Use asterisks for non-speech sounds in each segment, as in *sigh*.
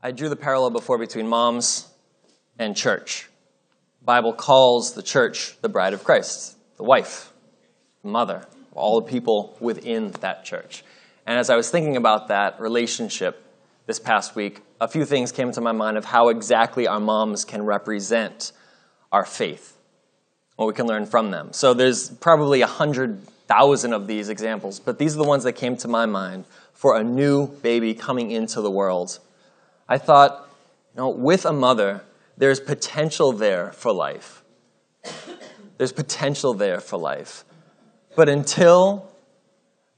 I drew the parallel before between moms and church. The Bible calls the church the bride of Christ, the wife, the mother, all the people within that church. And as I was thinking about that relationship this past week, a few things came to my mind of how exactly our moms can represent our faith, what we can learn from them. So there's probably a hundred thousand of these examples, but these are the ones that came to my mind for a new baby coming into the world. I thought, you know, with a mother, there's potential there for life. There's potential there for life. But until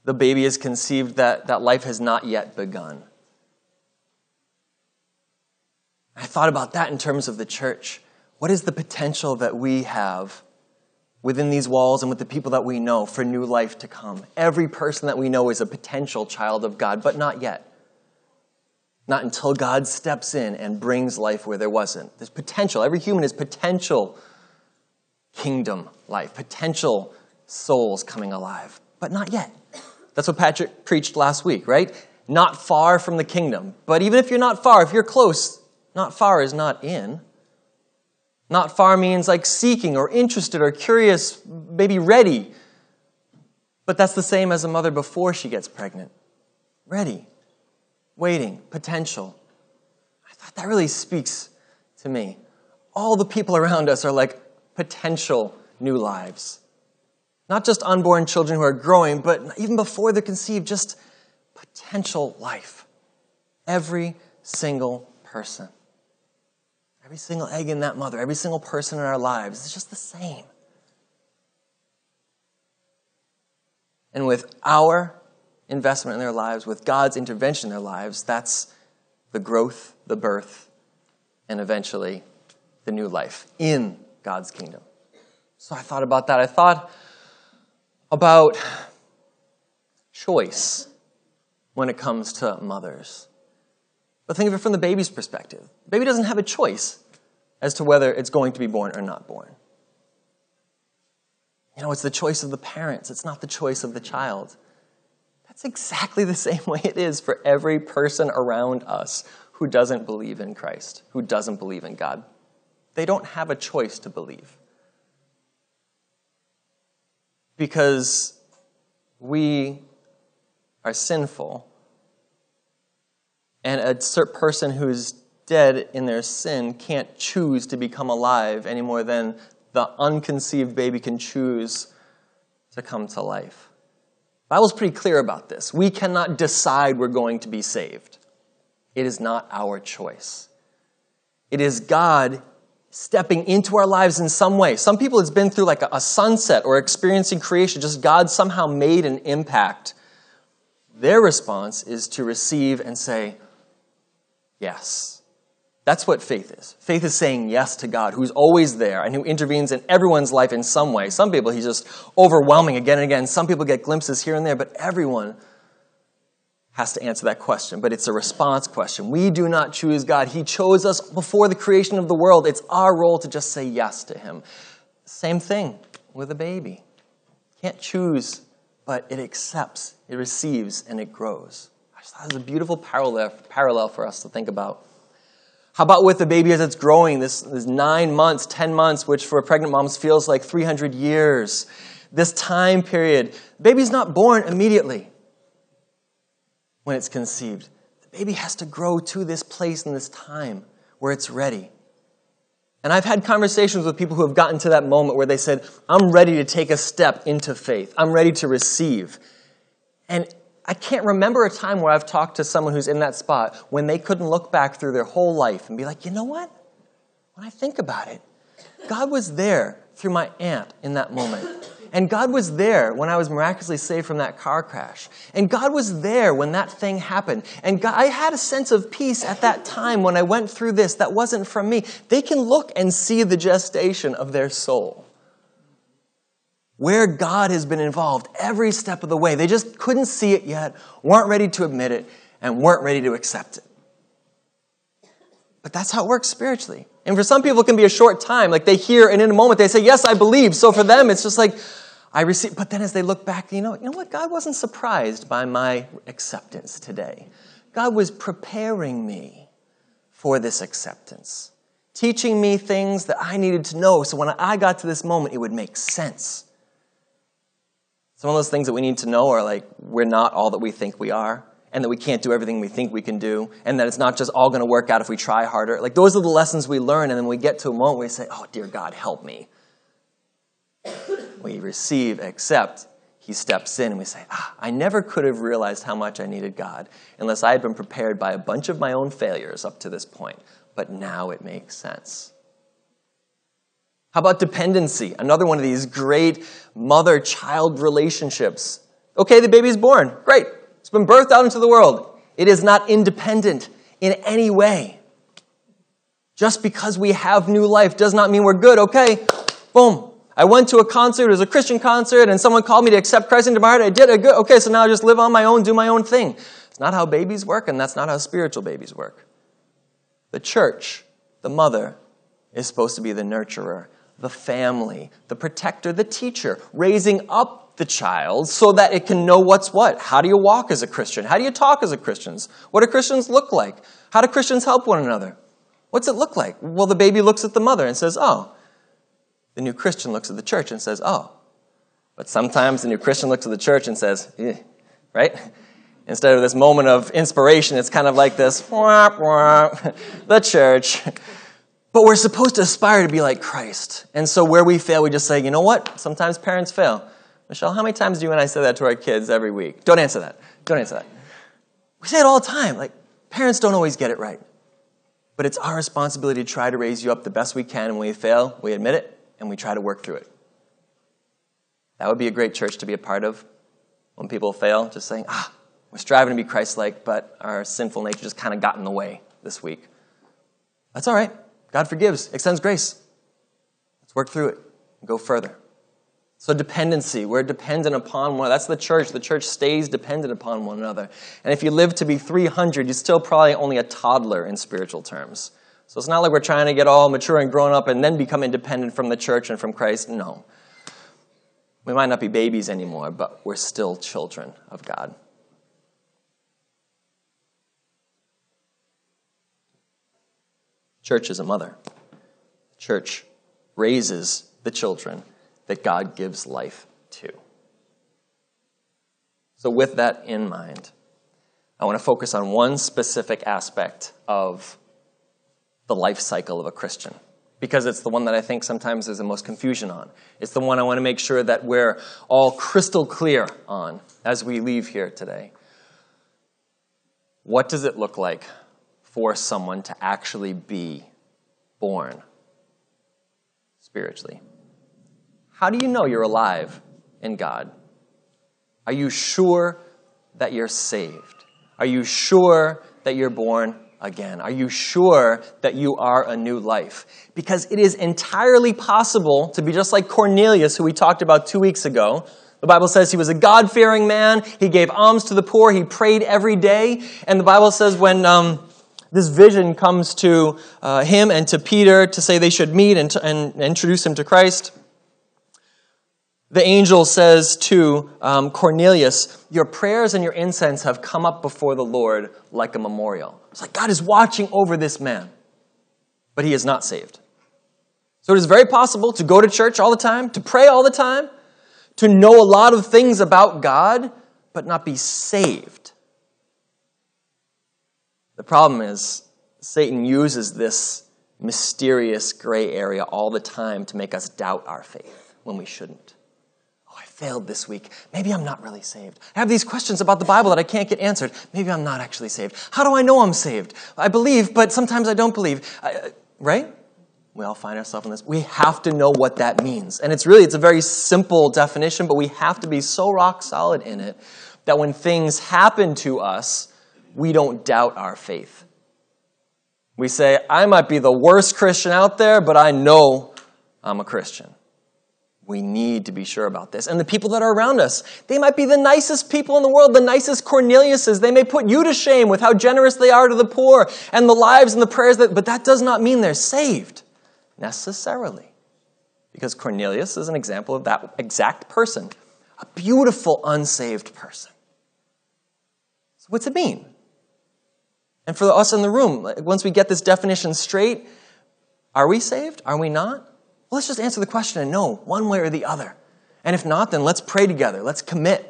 the baby is conceived, that, that life has not yet begun. I thought about that in terms of the church. What is the potential that we have within these walls and with the people that we know for new life to come. Every person that we know is a potential child of God, but not yet. Not until God steps in and brings life where there wasn't. There's potential. Every human is potential kingdom life, potential souls coming alive, but not yet. That's what Patrick preached last week, right? Not far from the kingdom. But even if you're not far, if you're close, not far is not in. Not far means like seeking or interested or curious, maybe ready. But that's the same as a mother before she gets pregnant. Ready, waiting, potential. I thought that really speaks to me. All the people around us are like potential new lives. Not just unborn children who are growing, but even before they're conceived, just potential life. Every single person. Every single egg in that mother, every single person in our lives is just the same. And with our investment in their lives, with God's intervention in their lives, that's the growth, the birth, and eventually the new life in God's kingdom. So I thought about that. I thought about choice when it comes to mothers. But think of it from the baby's perspective. The baby doesn't have a choice as to whether it's going to be born or not born. You know, it's the choice of the parents, it's not the choice of the child. That's exactly the same way it is for every person around us who doesn't believe in Christ, who doesn't believe in God. They don't have a choice to believe. Because we are sinful and a certain person who's dead in their sin can't choose to become alive any more than the unconceived baby can choose to come to life. Bible's pretty clear about this. We cannot decide we're going to be saved. It is not our choice. It is God stepping into our lives in some way. Some people, it's been through like a, sunset or experiencing creation, just God somehow made an impact. Their response is to receive and say, Yes. That's what faith is. Faith is saying yes to God, who's always there and who intervenes in everyone's life in some way. Some people, he's just overwhelming again and again. Some people get glimpses here and there, but everyone has to answer that question. But it's a response question. We do not choose God. He chose us before the creation of the world. It's our role to just say yes to Him. Same thing with a baby. Can't choose, but it accepts, it receives, and it grows. That's a beautiful parallel for us to think about. How about with the baby as it's growing, this, this nine months, 10 months, which for pregnant moms feels like 300 years. This time period, the baby's not born immediately when it's conceived. The baby has to grow to this place and this time where it's ready. And I've had conversations with people who have gotten to that moment where they said, I'm ready to take a step into faith. I'm ready to receive. And I can't remember a time where I've talked to someone who's in that spot when they couldn't look back through their whole life and be like, you know what? When I think about it, God was there through my aunt in that moment. And God was there when I was miraculously saved from that car crash. And God was there when that thing happened. And God, I had a sense of peace at that time when I went through this that wasn't from me. They can look and see the gestation of their soul where God has been involved every step of the way. They just couldn't see it yet, weren't ready to admit it, and weren't ready to accept it. But that's how it works spiritually. And for some people, it can be a short time. Like they hear, and in a moment, they say, Yes, I believe. So for them, it's just like, I receive. But then as they look back, you know, you know what? God wasn't surprised by my acceptance today. God was preparing me for this acceptance, teaching me things that I needed to know so when I got to this moment, it would make sense. Some of those things that we need to know are like, we're not all that we think we are, and that we can't do everything we think we can do, and that it's not just all going to work out if we try harder. Like, those are the lessons we learn, and then we get to a moment where we say, Oh, dear God, help me. we receive, accept, he steps in and we say, ah, I never could have realized how much I needed God unless I had been prepared by a bunch of my own failures up to this point. But now it makes sense. How about dependency? Another one of these great mother child relationships. Okay, the baby's born. Great. It's been birthed out into the world. It is not independent in any way. Just because we have new life does not mean we're good. Okay, boom, I went to a concert, it was a Christian concert, and someone called me to accept Christ into my heart. I did. a good. Okay, so now I just live on my own, do my own thing. It's not how babies work, and that's not how spiritual babies work. The church, the mother, is supposed to be the nurturer, the family, the protector, the teacher, raising up the child so that it can know what's what. How do you walk as a Christian? How do you talk as a Christian? What do Christians look like? How do Christians help one another? What's it look like? Well, the baby looks at the mother and says, Oh, the new Christian looks at the church and says, oh. But sometimes the new Christian looks at the church and says, eh, right? Instead of this moment of inspiration, it's kind of like this, *laughs* wah, wah, the church. But we're supposed to aspire to be like Christ. And so where we fail, we just say, you know what? Sometimes parents fail. Michelle, how many times do you and I say that to our kids every week? Don't answer that. Don't answer that. We say it all the time. Like, parents don't always get it right. But it's our responsibility to try to raise you up the best we can. And when we fail, we admit it, and we try to work through it. That would be a great church to be a part of when people fail, just saying, ah, we're striving to be Christ like, but our sinful nature just kind of got in the way this week. That's all right. God forgives, extends grace. Let's work through it and go further. So, dependency, we're dependent upon one. That's the church. The church stays dependent upon one another. And if you live to be 300, you're still probably only a toddler in spiritual terms. So it's not like we're trying to get all mature and grown up and then become independent from the church and from Christ. No. We might not be babies anymore, but we're still children of God. Church is a mother. Church raises the children that God gives life to. So, with that in mind, I want to focus on one specific aspect of the life cycle of a Christian because it's the one that I think sometimes there's the most confusion on. It's the one I want to make sure that we're all crystal clear on as we leave here today. What does it look like for someone to actually be born spiritually? How do you know you're alive in God? Are you sure that you're saved? Are you sure that you're born again? Are you sure that you are a new life? Because it is entirely possible to be just like Cornelius, who we talked about two weeks ago. The Bible says he was a God fearing man. He gave alms to the poor. He prayed every day. And the Bible says when um, this vision comes to uh, him and to Peter to say they should meet and, and introduce him to Christ, the angel says to um, Cornelius, Your prayers and your incense have come up before the Lord like a memorial. It's like God is watching over this man, but he is not saved. So it is very possible to go to church all the time, to pray all the time, to know a lot of things about God, but not be saved. The problem is, Satan uses this mysterious gray area all the time to make us doubt our faith when we shouldn't Oh, I failed this week. Maybe I'm not really saved. I have these questions about the Bible that I can't get answered. Maybe I'm not actually saved. How do I know I'm saved? I believe, but sometimes I don't believe. I, right? We all find ourselves in this. We have to know what that means. And it's really, it's a very simple definition, but we have to be so rock solid in it that when things happen to us, we don't doubt our faith. We say, I might be the worst Christian out there, but I know I'm a Christian. We need to be sure about this. And the people that are around us, they might be the nicest people in the world, the nicest Corneliuses. They may put you to shame with how generous they are to the poor and the lives and the prayers that, but that does not mean they're saved necessarily. Because Cornelius is an example of that exact person, a beautiful, unsaved person. So, what's it mean? And for us in the room, once we get this definition straight, are we saved? Are we not? Well, let's just answer the question and know one way or the other. And if not, then let's pray together. Let's commit.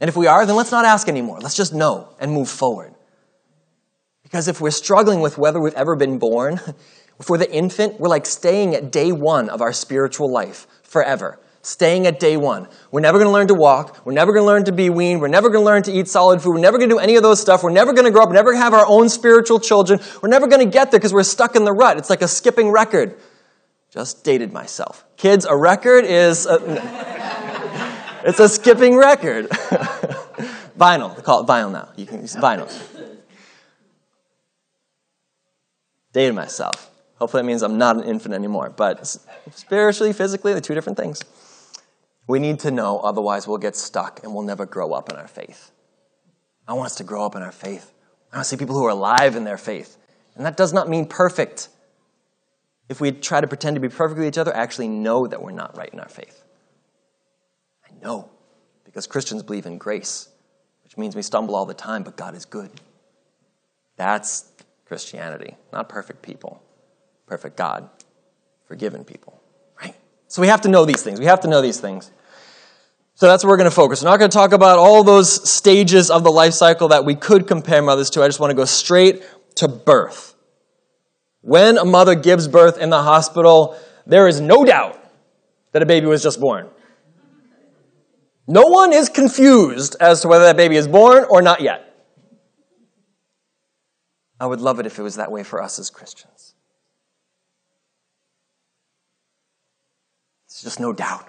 And if we are, then let's not ask anymore. Let's just know and move forward. Because if we're struggling with whether we've ever been born, *laughs* if we're the infant, we're like staying at day one of our spiritual life forever. Staying at day one. We're never going to learn to walk. We're never going to learn to be weaned. We're never going to learn to eat solid food. We're never going to do any of those stuff. We're never going to grow up. We're never going to have our own spiritual children. We're never going to get there because we're stuck in the rut. It's like a skipping record. Just dated myself. Kids, a record is. A, *laughs* it's a skipping record. *laughs* vinyl. They call it vinyl now. You can use vinyl. Dated myself. Hopefully that means I'm not an infant anymore. But spiritually, physically, they're two different things. We need to know, otherwise, we'll get stuck and we'll never grow up in our faith. I want us to grow up in our faith. I want to see people who are alive in their faith. And that does not mean perfect. If we try to pretend to be perfect with each other, I actually know that we're not right in our faith. I know. Because Christians believe in grace, which means we stumble all the time, but God is good. That's Christianity. Not perfect people, perfect God, forgiven people, right? So we have to know these things. We have to know these things. So that's what we're going to focus. We're not going to talk about all those stages of the life cycle that we could compare mothers to. I just want to go straight to birth. When a mother gives birth in the hospital, there is no doubt that a baby was just born. No one is confused as to whether that baby is born or not yet. I would love it if it was that way for us as Christians. There's just no doubt.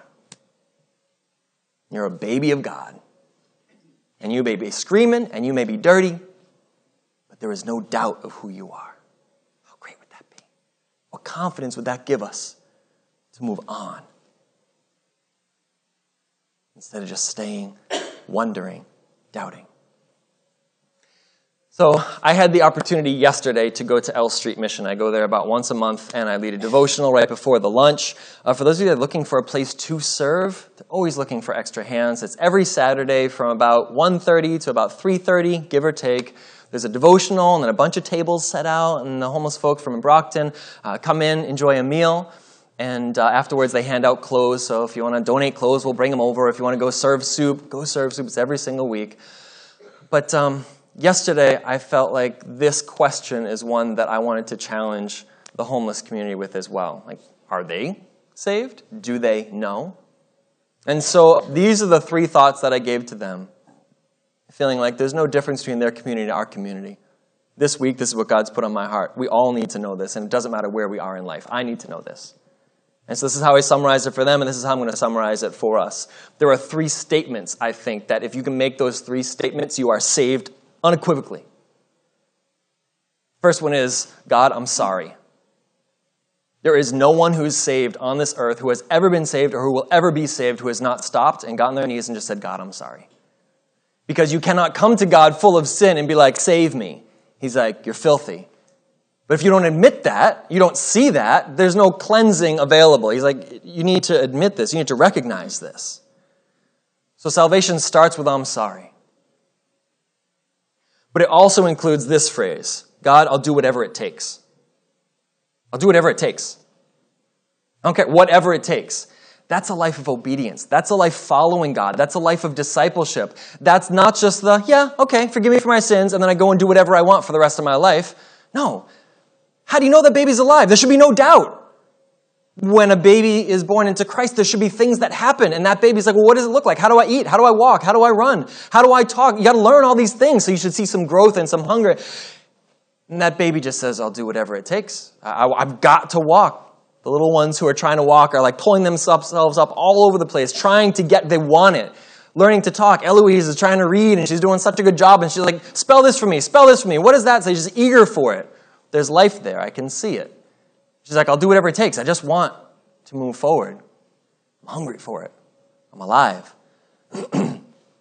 You're a baby of God. And you may be screaming and you may be dirty, but there is no doubt of who you are. How great would that be? What confidence would that give us to move on? Instead of just staying, wondering, doubting. So I had the opportunity yesterday to go to L Street Mission. I go there about once a month, and I lead a devotional right before the lunch. Uh, for those of you that are looking for a place to serve, they're always looking for extra hands. It's every Saturday from about 1.30 to about 3.30, give or take. There's a devotional and then a bunch of tables set out, and the homeless folk from Brockton uh, come in, enjoy a meal. And uh, afterwards, they hand out clothes. So if you want to donate clothes, we'll bring them over. If you want to go serve soup, go serve soup. It's every single week. But um, yesterday I felt like this question is one that I wanted to challenge the homeless community with as well. Like, are they saved? Do they know? And so these are the three thoughts that I gave to them, feeling like there's no difference between their community and our community. This week, this is what God's put on my heart. We all need to know this, and it doesn't matter where we are in life. I need to know this. And so this is how I summarize it for them, and this is how I'm going to summarize it for us. There are three statements, I think, that if you can make those three statements, you are saved unequivocally. First one is God, I'm sorry. There is no one who's saved on this earth who has ever been saved or who will ever be saved who has not stopped and gotten their knees and just said, God, I'm sorry. Because you cannot come to God full of sin and be like, save me. He's like, you're filthy. But if you don't admit that, you don't see that, there's no cleansing available. He's like, you need to admit this, you need to recognize this. So salvation starts with, I'm sorry. But it also includes this phrase God, I'll do whatever it takes. I'll do whatever it takes. I don't care, whatever it takes. That's a life of obedience. That's a life following God. That's a life of discipleship. That's not just the, yeah, okay, forgive me for my sins, and then I go and do whatever I want for the rest of my life. No. How do you know that baby's alive? There should be no doubt when a baby is born into Christ, there should be things that happen. And that baby's like, well, what does it look like? How do I eat? How do I walk? How do I run? How do I talk? You got to learn all these things. So you should see some growth and some hunger. And that baby just says, I'll do whatever it takes. I, have got to walk. The little ones who are trying to walk are like pulling themselves up all over the place, trying to get, they want it. Learning to talk. Eloise is trying to read and she's doing such a good job. And she's like, spell this for me, spell this for me. What does that say? She's eager for it. There's life there. I can see it. She's like, I'll do whatever it takes. I just want to move forward. I'm hungry for it. I'm alive. *clears throat*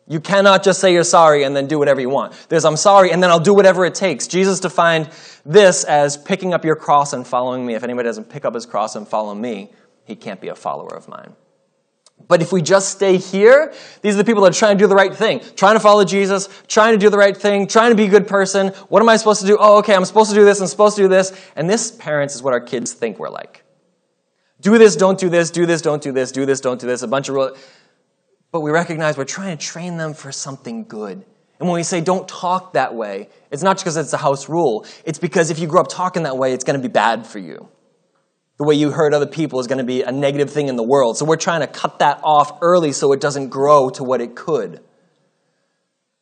you cannot just say you're sorry and then do whatever you want. There's, I'm sorry, and then I'll do whatever it takes. Jesus defined this as picking up your cross and following me. If anybody doesn't pick up his cross and follow me, he can't be a follower of mine. But if we just stay here, these are the people that are trying to do the right thing, trying to follow Jesus, trying to do the right thing, trying to be a good person. What am I supposed to do? Oh, okay, I'm supposed to do this, I'm supposed to do this. And this, parents, is what our kids think we're like. Do this, don't do this, do this, don't do this, do this, don't do this, a bunch of rules. But we recognize we're trying to train them for something good. And when we say don't talk that way, it's not just because it's a house rule. It's because if you grow up talking that way, it's going to be bad for you the way you hurt other people is going to be a negative thing in the world. So we're trying to cut that off early so it doesn't grow to what it could.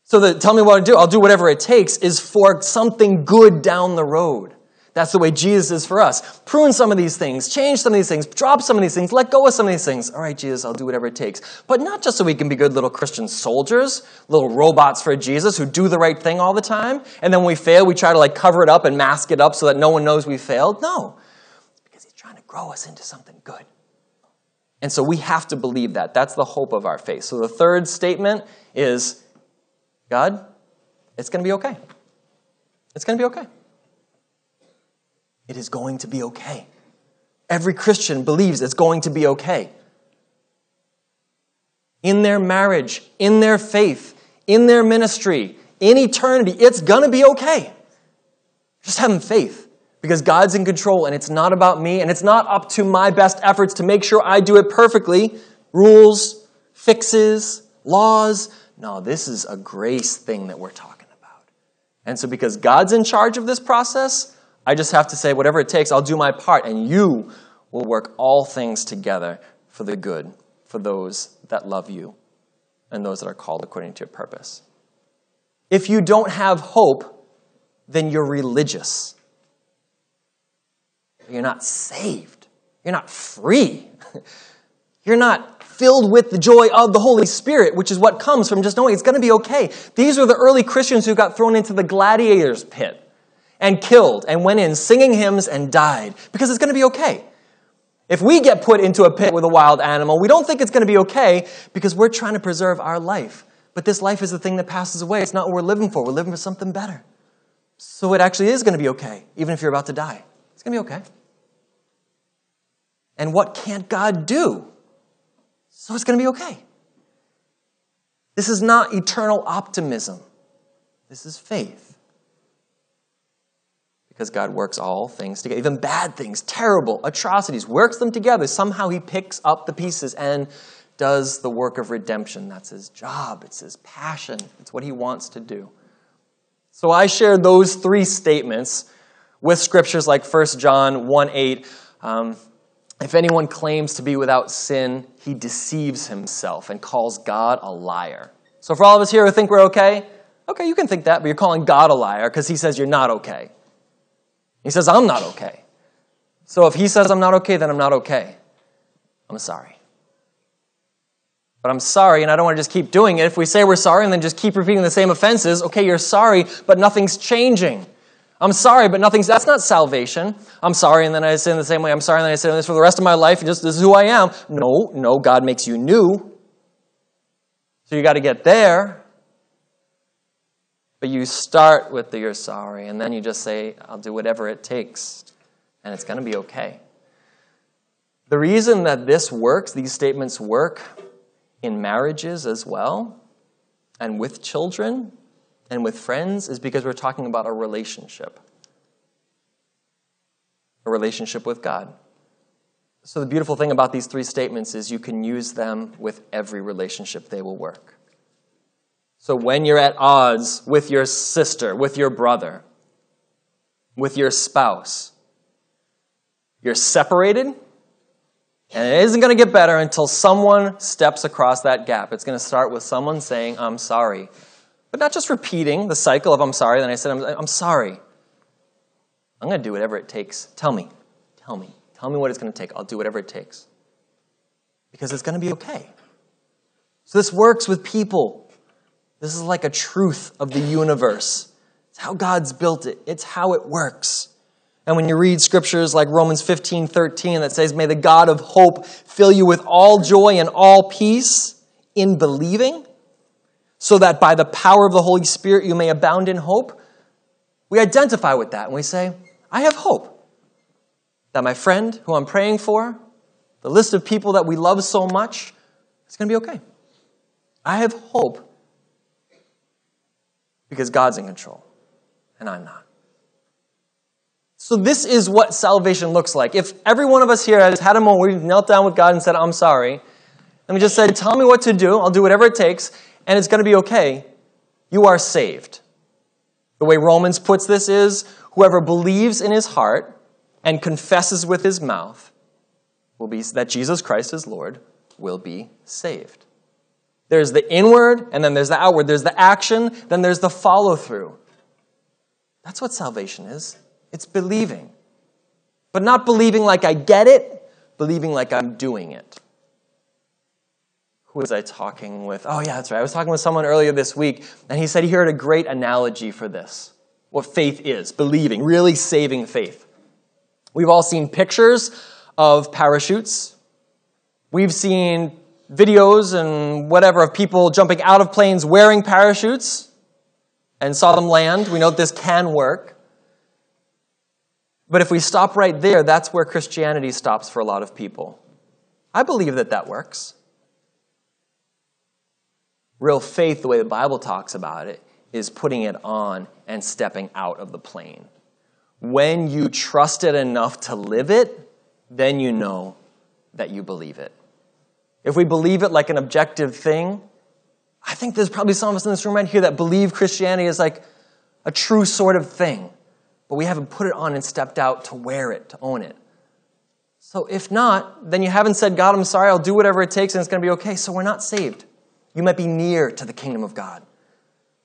So the tell me what to do, I'll do whatever it takes is for something good down the road. That's the way Jesus is for us. Prune some of these things, change some of these things, drop some of these things, let go of some of these things. All right, Jesus, I'll do whatever it takes. But not just so we can be good little Christian soldiers, little robots for Jesus who do the right thing all the time, and then when we fail, we try to like cover it up and mask it up so that no one knows we failed. No grow us into something good. And so we have to believe that. That's the hope of our faith. So the third statement is God, it's going to be okay. It's going to be okay. It is going to be okay. Every Christian believes it's going to be okay. In their marriage, in their faith, in their ministry, in eternity, it's going to be okay. Just having faith because God's in control and it's not about me and it's not up to my best efforts to make sure I do it perfectly. Rules, fixes, laws. No, this is a grace thing that we're talking about. And so, because God's in charge of this process, I just have to say, whatever it takes, I'll do my part, and you will work all things together for the good, for those that love you and those that are called according to your purpose. If you don't have hope, then you're religious. You're not saved. You're not free. *laughs* You're not filled with the joy of the Holy Spirit, which is what comes from just knowing it's going to be okay. These were the early Christians who got thrown into the gladiators pit and killed and went in singing hymns and died because it's going to be okay. If we get put into a pit with a wild animal, we don't think it's going to be okay because we're trying to preserve our life. But this life is the thing that passes away. It's not what we're living for. We're living for something better. So it actually is going to be okay, even if you're about to die. It's going to be okay. And what can't God do? So it's going to be okay. This is not eternal optimism. This is faith. Because God works all things together, even bad things, terrible atrocities, works them together. Somehow He picks up the pieces and does the work of redemption. That's His job, it's His passion, it's what He wants to do. So I shared those three statements with scriptures like 1 John 1 8. Um, if anyone claims to be without sin, he deceives himself and calls God a liar. So, for all of us here who think we're okay, okay, you can think that, but you're calling God a liar because he says you're not okay. He says, I'm not okay. So, if he says I'm not okay, then I'm not okay. I'm sorry. But I'm sorry, and I don't want to just keep doing it. If we say we're sorry and then just keep repeating the same offenses, okay, you're sorry, but nothing's changing. I'm sorry, but nothing's, that's not salvation. I'm sorry, and then I sin the same way. I'm sorry, and then I sin this for the rest of my life, just this is who I am. No, no, God makes you new. So you got to get there. But you start with the you're sorry, and then you just say, I'll do whatever it takes, and it's going to be okay. The reason that this works, these statements work in marriages as well, and with children, and with friends is because we're talking about a relationship, a relationship with God. So, the beautiful thing about these three statements is you can use them with every relationship, they will work. So, when you're at odds with your sister, with your brother, with your spouse, you're separated, and it isn't going to get better until someone steps across that gap. It's going to start with someone saying, I'm sorry. But not just repeating the cycle of I'm sorry, then I said, I'm, I'm sorry. I'm going to do whatever it takes. Tell me. Tell me. Tell me what it's going to take. I'll do whatever it takes. Because it's going to be okay. So this works with people. This is like a truth of the universe. It's how God's built it, it's how it works. And when you read scriptures like Romans 15 13 that says, May the God of hope fill you with all joy and all peace in believing, so that by the power of the Holy Spirit you may abound in hope, we identify with that and we say, I have hope that my friend who I'm praying for, the list of people that we love so much, It's going to be okay. I have hope because God's in control and I'm not. So, this is what salvation looks like. If every one of us here has had a moment where we knelt down with God and said, I'm sorry, and we just said, Tell me what to do, I'll do whatever it takes, and it's going to be okay, you are saved. The way Romans puts this is whoever believes in his heart and confesses with his mouth will be that Jesus Christ is Lord will be saved. There's the inward and then there's the outward. There's the action, then there's the follow through. That's what salvation is. It's believing. But not believing like I get it, believing like I'm doing it. Who was I talking with? Oh, yeah, that's right. I was talking with someone earlier this week, and he said he heard a great analogy for this what faith is believing, really saving faith. We've all seen pictures of parachutes. We've seen videos and whatever of people jumping out of planes wearing parachutes and saw them land. We know this can work. But if we stop right there, that's where Christianity stops for a lot of people. I believe that that works. Real faith, the way the Bible talks about it, is putting it on and stepping out of the plane. When you trust it enough to live it, then you know that you believe it. If we believe it like an objective thing, I think there's probably some of us in this room right here that believe Christianity is like a true sort of thing, but we haven't put it on and stepped out to wear it, to own it. So if not, then you haven't said, God, I'm sorry, I'll do whatever it takes and it's going to be okay. So we're not saved. You might be near to the kingdom of God.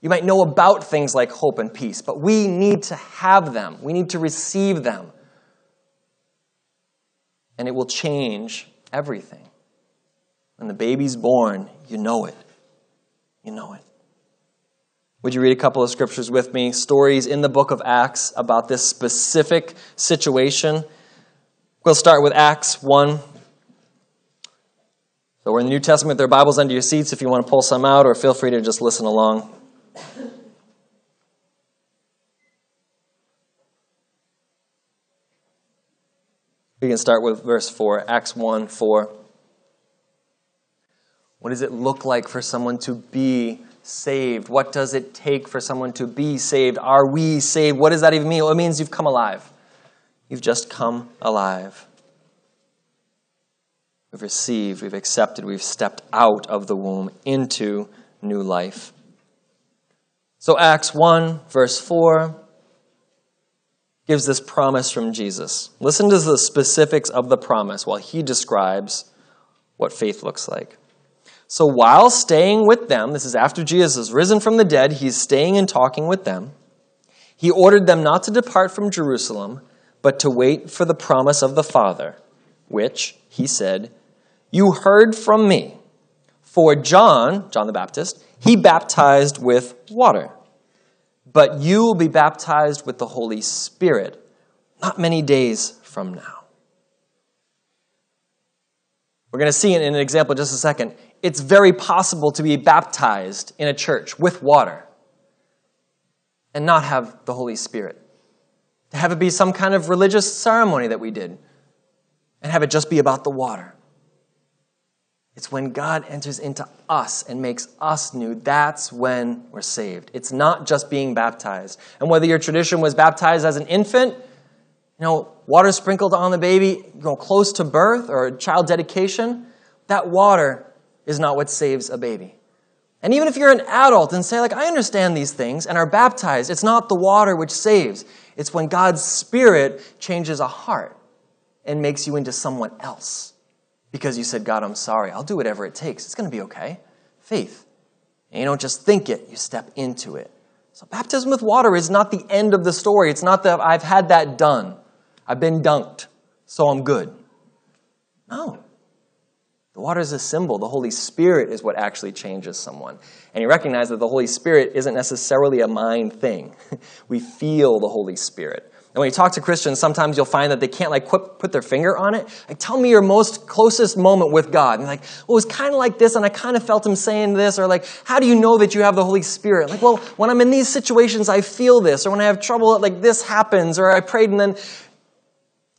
You might know about things like hope and peace, but we need to have them. We need to receive them and it will change everything. When the baby's born, you know it. You know it. Would you read a couple of scriptures with me? Stories in the book of Acts about this specific situation. We'll start with Acts 1. So we're in the New Testament. There are Bibles under your seats if you want to pull some out, or feel free to just listen along. We can start with verse 4, Acts 1 4. What does it look like for someone to be saved? What does it take for someone to be saved? Are we saved? What does that even mean? Well, it means you've come alive. You've just come alive. We've received, we've accepted, we've stepped out of the womb into new life. So, Acts 1, verse 4 gives this promise from Jesus. Listen to the specifics of the promise while he describes what faith looks like. So while staying with them, this is after Jesus is risen from the dead, he's staying and talking with them. He ordered them not to depart from Jerusalem, but to wait for the promise of the Father, which, he said, you heard from me. For John, John the Baptist, he baptized with water but you will be baptized with the Holy Spirit not many days from now. We're going to see in an example in just a second. It's very possible to be baptized in a church with water and not have the Holy Spirit. To have it be some kind of religious ceremony that we did and have it just be about the water. It's when God enters into us and makes us new. That's when we're saved. It's not just being baptized. And whether your tradition was baptized as an infant, you know, water sprinkled on the baby, you know, close to birth or child dedication, that water is not what saves a baby. And even if you're an adult and say, like, I understand these things and are baptized, it's not the water which saves. It's when God's Spirit changes a heart and makes you into someone else because you said, God, I'm sorry. I'll do whatever it takes. It's going to be okay. Faith. And you don't just think it, you step into it. So, baptism with water is not the end of the story. It's not that I've had that done. I've been dunked, so I'm good. No. The water is a symbol. The Holy Spirit is what actually changes someone. And you recognize that the Holy Spirit isn't necessarily a mind thing. *laughs* we feel the Holy Spirit. And when you talk to Christians, sometimes you'll find that they can't like put, their finger on it. Like, tell me your most closest moment with God. And like, well, it was kind of like this, and I kind of felt him saying this, or like, how do you know that you have the Holy Spirit? Like, well, when I'm in these situations, I feel this, or when I have trouble, like this happens, or I prayed and then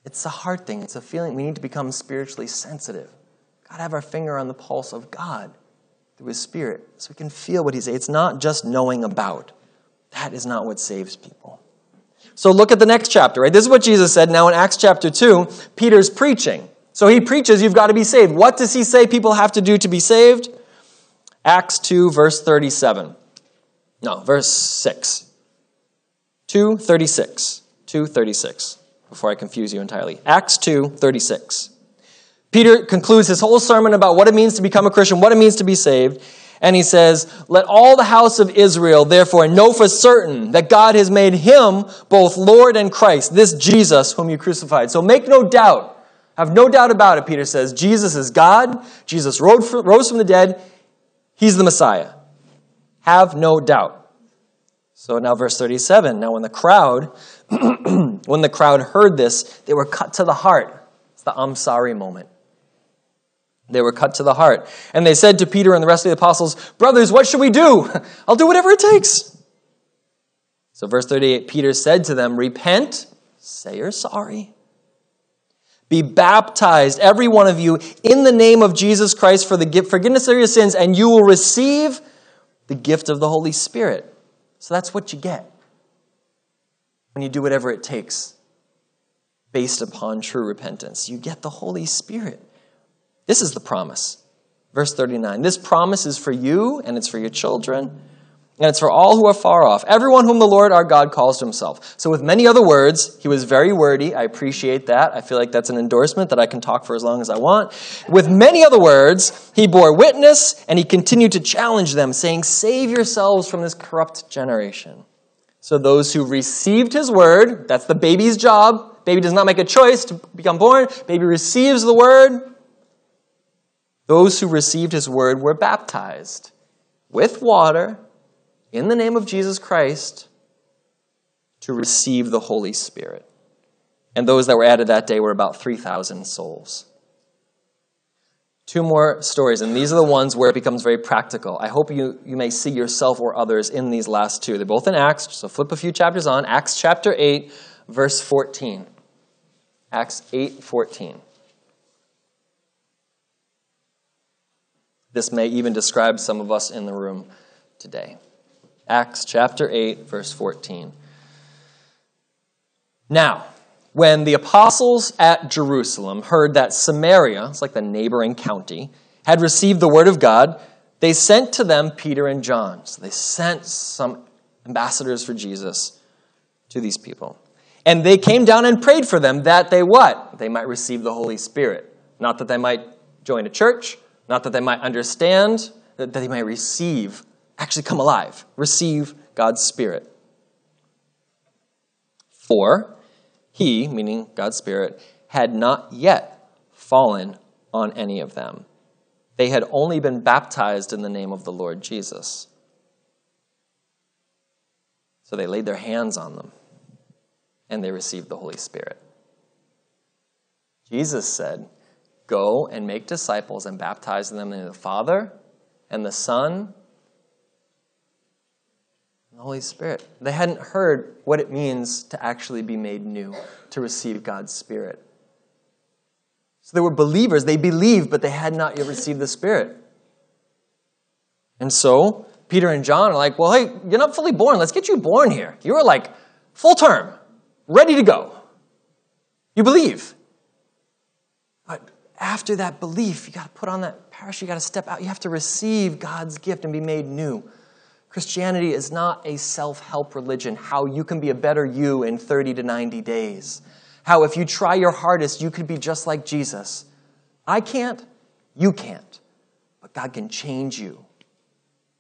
it's a hard thing. It's a feeling. We need to become spiritually sensitive. to have our finger on the pulse of God through His Spirit so we can feel what He's saying. It's not just knowing about. That is not what saves people. So look at the next chapter, right? This is what Jesus said. Now in Acts chapter 2, Peter's preaching. So he preaches, you've got to be saved. What does he say people have to do to be saved? Acts 2, verse 37. No, verse 6. 236. 236. Before I confuse you entirely. Acts 2, 36. Peter concludes his whole sermon about what it means to become a Christian, what it means to be saved. And he says, Let all the house of Israel therefore know for certain that God has made him both Lord and Christ, this Jesus whom you crucified. So make no doubt, have no doubt about it, Peter says. Jesus is God. Jesus rose from the dead. He's the Messiah. Have no doubt. So now, verse 37. Now, when the crowd, *clears throat* when the crowd heard this, they were cut to the heart. It's the I'm sorry moment. They were cut to the heart. And they said to Peter and the rest of the apostles, Brothers, what should we do? *laughs* I'll do whatever it takes. So, verse 38 Peter said to them, Repent, say you're sorry. Be baptized, every one of you, in the name of Jesus Christ for the forgiveness of your sins, and you will receive the gift of the Holy Spirit. So that's what you get when you do whatever it takes based upon true repentance. You get the Holy Spirit. This is the promise. Verse 39 This promise is for you, and it's for your children, and it's for all who are far off, everyone whom the Lord our God calls to himself. So, with many other words, he was very wordy. I appreciate that. I feel like that's an endorsement that I can talk for as long as I want. With many other words, he bore witness, and he continued to challenge them, saying, Save yourselves from this corrupt generation. So, those who received his word, that's the baby's job. Baby does not make a choice to become born, baby receives the word. Those who received his word were baptized with water in the name of Jesus Christ to receive the Holy Spirit. And those that were added that day were about 3,000 souls. Two more stories, and these are the ones where it becomes very practical. I hope you, you may see yourself or others in these last two. They're both in Acts, so flip a few chapters on. Acts chapter 8, verse 14. Acts 8, 14. This may even describe some of us in the room today. Acts chapter 8, verse 14. Now, when the apostles at Jerusalem heard that Samaria, it's like the neighboring county, had received the word of God, they sent to them Peter and John. So they sent some ambassadors for Jesus to these people. And they came down and prayed for them that they what? They might receive the Holy Spirit. Not that they might join a church, not that they might understand, that they might receive, actually come alive, receive God's Spirit. For he, meaning God's Spirit, had not yet fallen on any of them. They had only been baptized in the name of the Lord Jesus. So they laid their hands on them and they received the Holy Spirit. Jesus said, Go and make disciples and baptize them in the Father and the Son and the Holy Spirit. They hadn't heard what it means to actually be made new, to receive God's Spirit. So they were believers. They believed, but they had not yet received the Spirit. And so Peter and John are like, well, hey, you're not fully born. Let's get you born here. You are like full term, ready to go. You believe after that belief, you got to put on that parachute, you got to step out. You have to receive God's gift and be made new. Christianity is not a self help religion, how you can be a better you in 30 to 90 days. How if you try your hardest, you could be just like Jesus. I can't, you can't, but God can change you.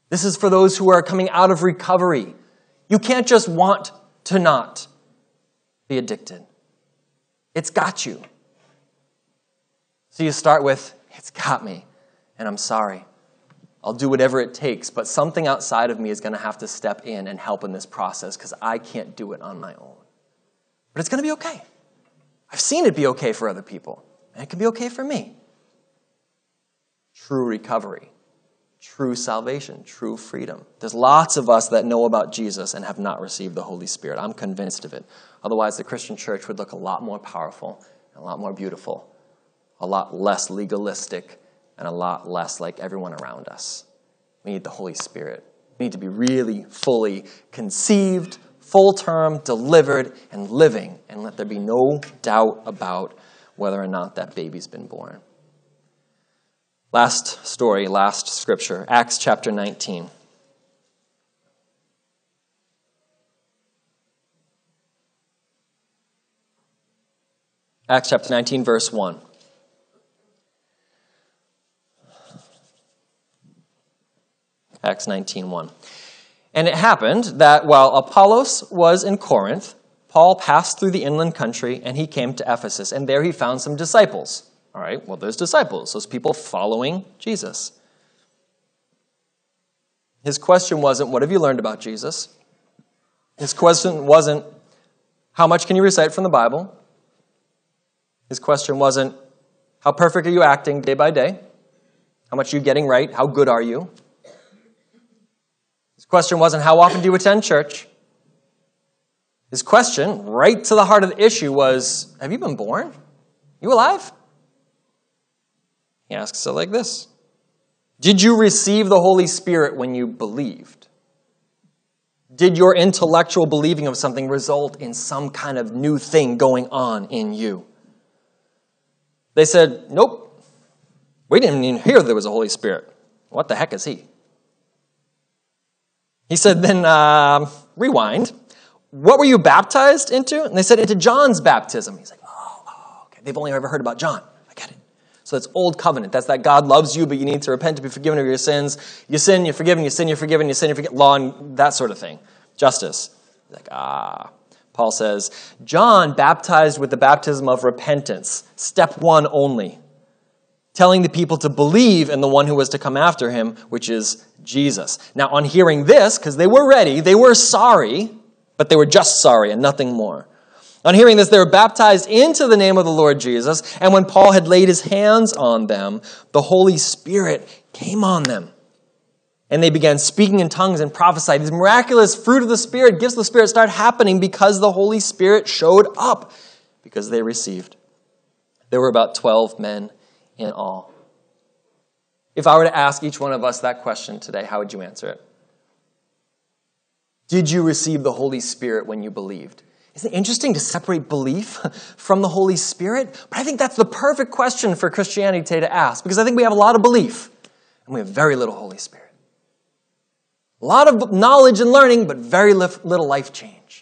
This is for those who are coming out of recovery. You can't just want to not be addicted, it's got you. So you start with, It's got me, and I'm sorry. I'll do whatever it takes, but something outside of me is going to have to step in and help in this process because I can't do it on my own. But it's going to be okay. I've seen it be okay for other people, and it can be okay for me. True recovery, true salvation, true freedom. There's lots of us that know about Jesus and have not received the Holy Spirit. I'm convinced of it. Otherwise, the Christian church would look a lot more powerful and a lot more beautiful a lot less legalistic and a lot less like everyone around us. We need the Holy Spirit. We need to be really fully conceived, full term, delivered, and living, and let there be no doubt about whether or not that baby's been born. Last story, last scripture, Acts chapter 19. Acts chapter 19, verse 1. Acts 19, 1. And it happened that while Apollos was in Corinth, Paul passed through the inland country and he came to Ephesus, and there he found some disciples. All right, well, those disciples, those people following Jesus. His question wasn't, What have you learned about Jesus? His question wasn't, How much can you recite from the Bible? His question wasn't, How perfect are you acting day by day? How much are you getting right? How good are you? Question wasn't, How often do you attend church? His question, right to the heart of the issue, was, Have you been born? You alive? He asks it like this Did you receive the Holy Spirit when you believed? Did your intellectual believing of something result in some kind of new thing going on in you? They said, Nope. We didn't even hear there was a Holy Spirit. What the heck is he? He said, Then uh, rewind. What were you baptized into? And they said, Into John's baptism. He's like, Oh, oh okay. They've only ever heard about John. I get it. So that's old covenant. That's that God loves you, but you need to repent to be forgiven of your sins. You sin, you're forgiven. You sin, you're forgiven. You sin, you forget law and that sort of thing. Justice. He's like, ah. Paul says, John baptized with the baptism of repentance, step one only, telling the people to believe in the one who was to come after him, which is Jesus. Now, on hearing this, because they were ready, they were sorry, but they were just sorry and nothing more. On hearing this, they were baptized into the name of the Lord Jesus, and when Paul had laid his hands on them, the Holy Spirit came on them and they began speaking in tongues and prophesied. These miraculous fruit of the Spirit, gifts of the Spirit, start happening because the Holy Spirit showed up, because they received. There were about 12 men in all. If I were to ask each one of us that question today, how would you answer it? Did you receive the Holy Spirit when you believed? Isn't it interesting to separate belief *laughs* from the Holy Spirit? But I think that's the perfect question for Christianity today to ask because I think we have a lot of belief and we have very little Holy Spirit. A lot of knowledge and learning, but very little life change.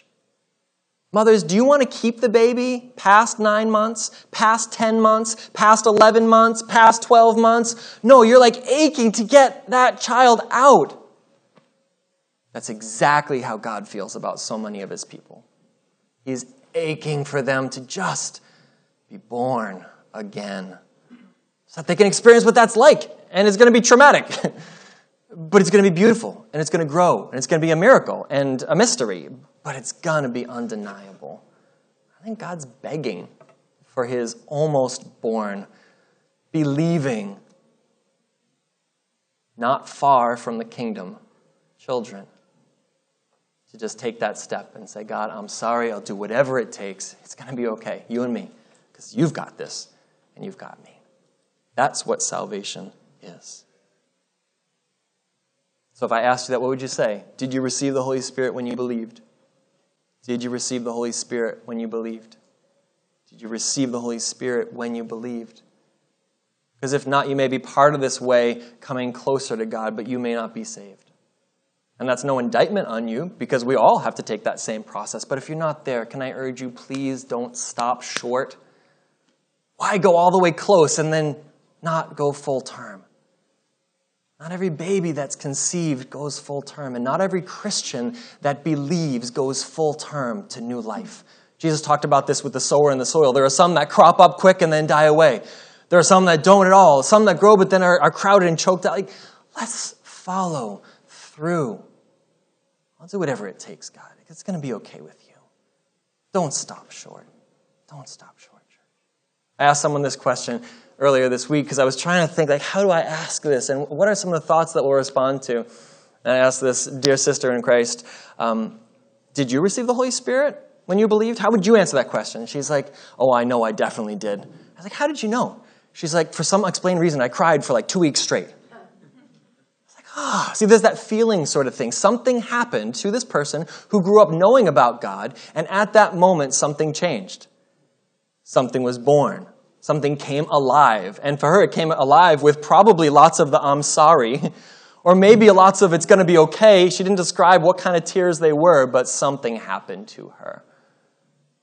Mothers, do you want to keep the baby past nine months, past 10 months, past 11 months, past 12 months? No, you're like aching to get that child out. That's exactly how God feels about so many of his people. He's aching for them to just be born again so that they can experience what that's like. And it's going to be traumatic. *laughs* But it's going to be beautiful, and it's going to grow, and it's going to be a miracle and a mystery, but it's going to be undeniable. I think God's begging for his almost born, believing, not far from the kingdom, children, to just take that step and say, God, I'm sorry, I'll do whatever it takes. It's going to be okay, you and me, because you've got this, and you've got me. That's what salvation is. So if I asked you that, what would you say? Did you receive the Holy Spirit when you believed? Did you receive the Holy Spirit when you believed? Did you receive the Holy Spirit when you believed? Because if not, you may be part of this way coming closer to God, but you may not be saved. And that's no indictment on you because we all have to take that same process. But if you're not there, can I urge you, please don't stop short? Why go all the way close and then not go full term? Not every baby that's conceived goes full term, and not every Christian that believes goes full term to new life. Jesus talked about this with the sower and the soil. There are some that crop up quick and then die away. There are some that don't at all. Some that grow but then are, are crowded and choked out. Like, let's follow through. I'll do whatever it takes, God. It's going to be okay with you. Don't stop short. Don't stop short. I asked someone this question earlier this week because I was trying to think, like, how do I ask this? And what are some of the thoughts that we'll respond to? And I asked this dear sister in Christ, um, Did you receive the Holy Spirit when you believed? How would you answer that question? she's like, Oh, I know I definitely did. I was like, How did you know? She's like, for some explained reason, I cried for like two weeks straight. It's like, ah, see, there's that feeling sort of thing. Something happened to this person who grew up knowing about God, and at that moment, something changed. Something was born. Something came alive. And for her, it came alive with probably lots of the I'm sorry, *laughs* or maybe lots of it's going to be okay. She didn't describe what kind of tears they were, but something happened to her.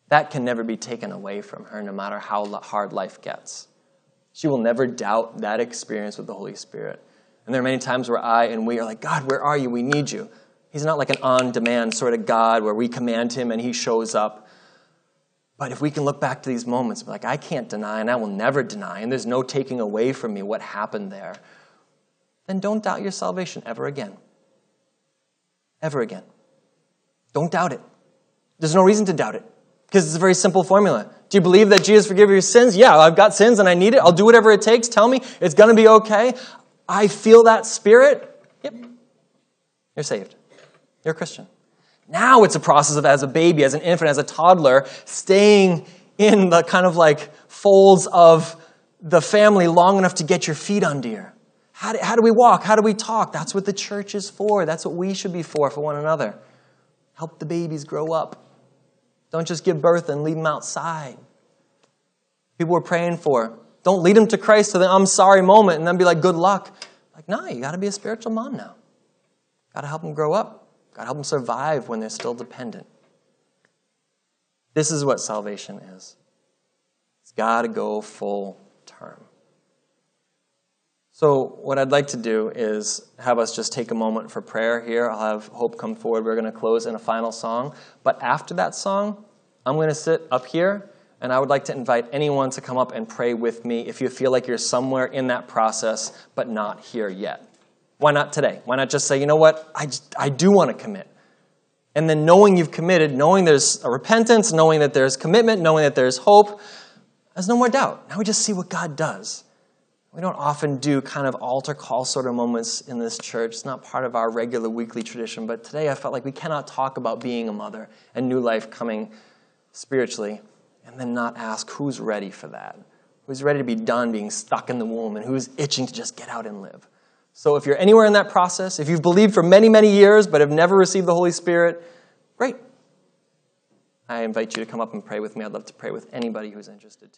That can never be taken away from her, no matter how hard life gets. She will never doubt that experience with the Holy Spirit. And there are many times where I and we are like, God, where are you? We need you. He's not like an on demand sort of God where we command him and he shows up. But if we can look back to these moments, like, I can't deny and I will never deny, and there's no taking away from me what happened there, then don't doubt your salvation ever again. Ever again. Don't doubt it. There's no reason to doubt it because it's a very simple formula. Do you believe that Jesus forgives your sins? Yeah, I've got sins and I need it. I'll do whatever it takes. Tell me it's going to be okay. I feel that spirit. Yep. You're saved. You're a Christian. Now it's a process of, as a baby, as an infant, as a toddler, staying in the kind of like folds of the family long enough to get your feet under you. How do, how do we walk? How do we talk? That's what the church is for. That's what we should be for, for one another. Help the babies grow up. Don't just give birth and leave them outside. People we're praying for. Don't lead them to Christ to the I'm sorry moment and then be like, good luck. Like, no, you got to be a spiritual mom now. Got to help them grow up. To help them survive when they're still dependent. This is what salvation is. It's got to go full term. So, what I'd like to do is have us just take a moment for prayer here. I'll have Hope come forward. We're going to close in a final song. But after that song, I'm going to sit up here, and I would like to invite anyone to come up and pray with me if you feel like you're somewhere in that process, but not here yet. Why not today? Why not just say, you know what? I, just, I do want to commit. And then knowing you've committed, knowing there's a repentance, knowing that there's commitment, knowing that there's hope, there's no more doubt. Now we just see what God does. We don't often do kind of altar call sort of moments in this church. It's not part of our regular weekly tradition, but today I felt like we cannot talk about being a mother and new life coming spiritually and then not ask who's ready for that. Who's ready to be done being stuck in the womb and who's itching to just get out and live. So if you're anywhere in that process, if you've believed for many, many years but have never received the Holy Spirit, great. I invite you to come up and pray with me. I'd love to pray with anybody who's interested.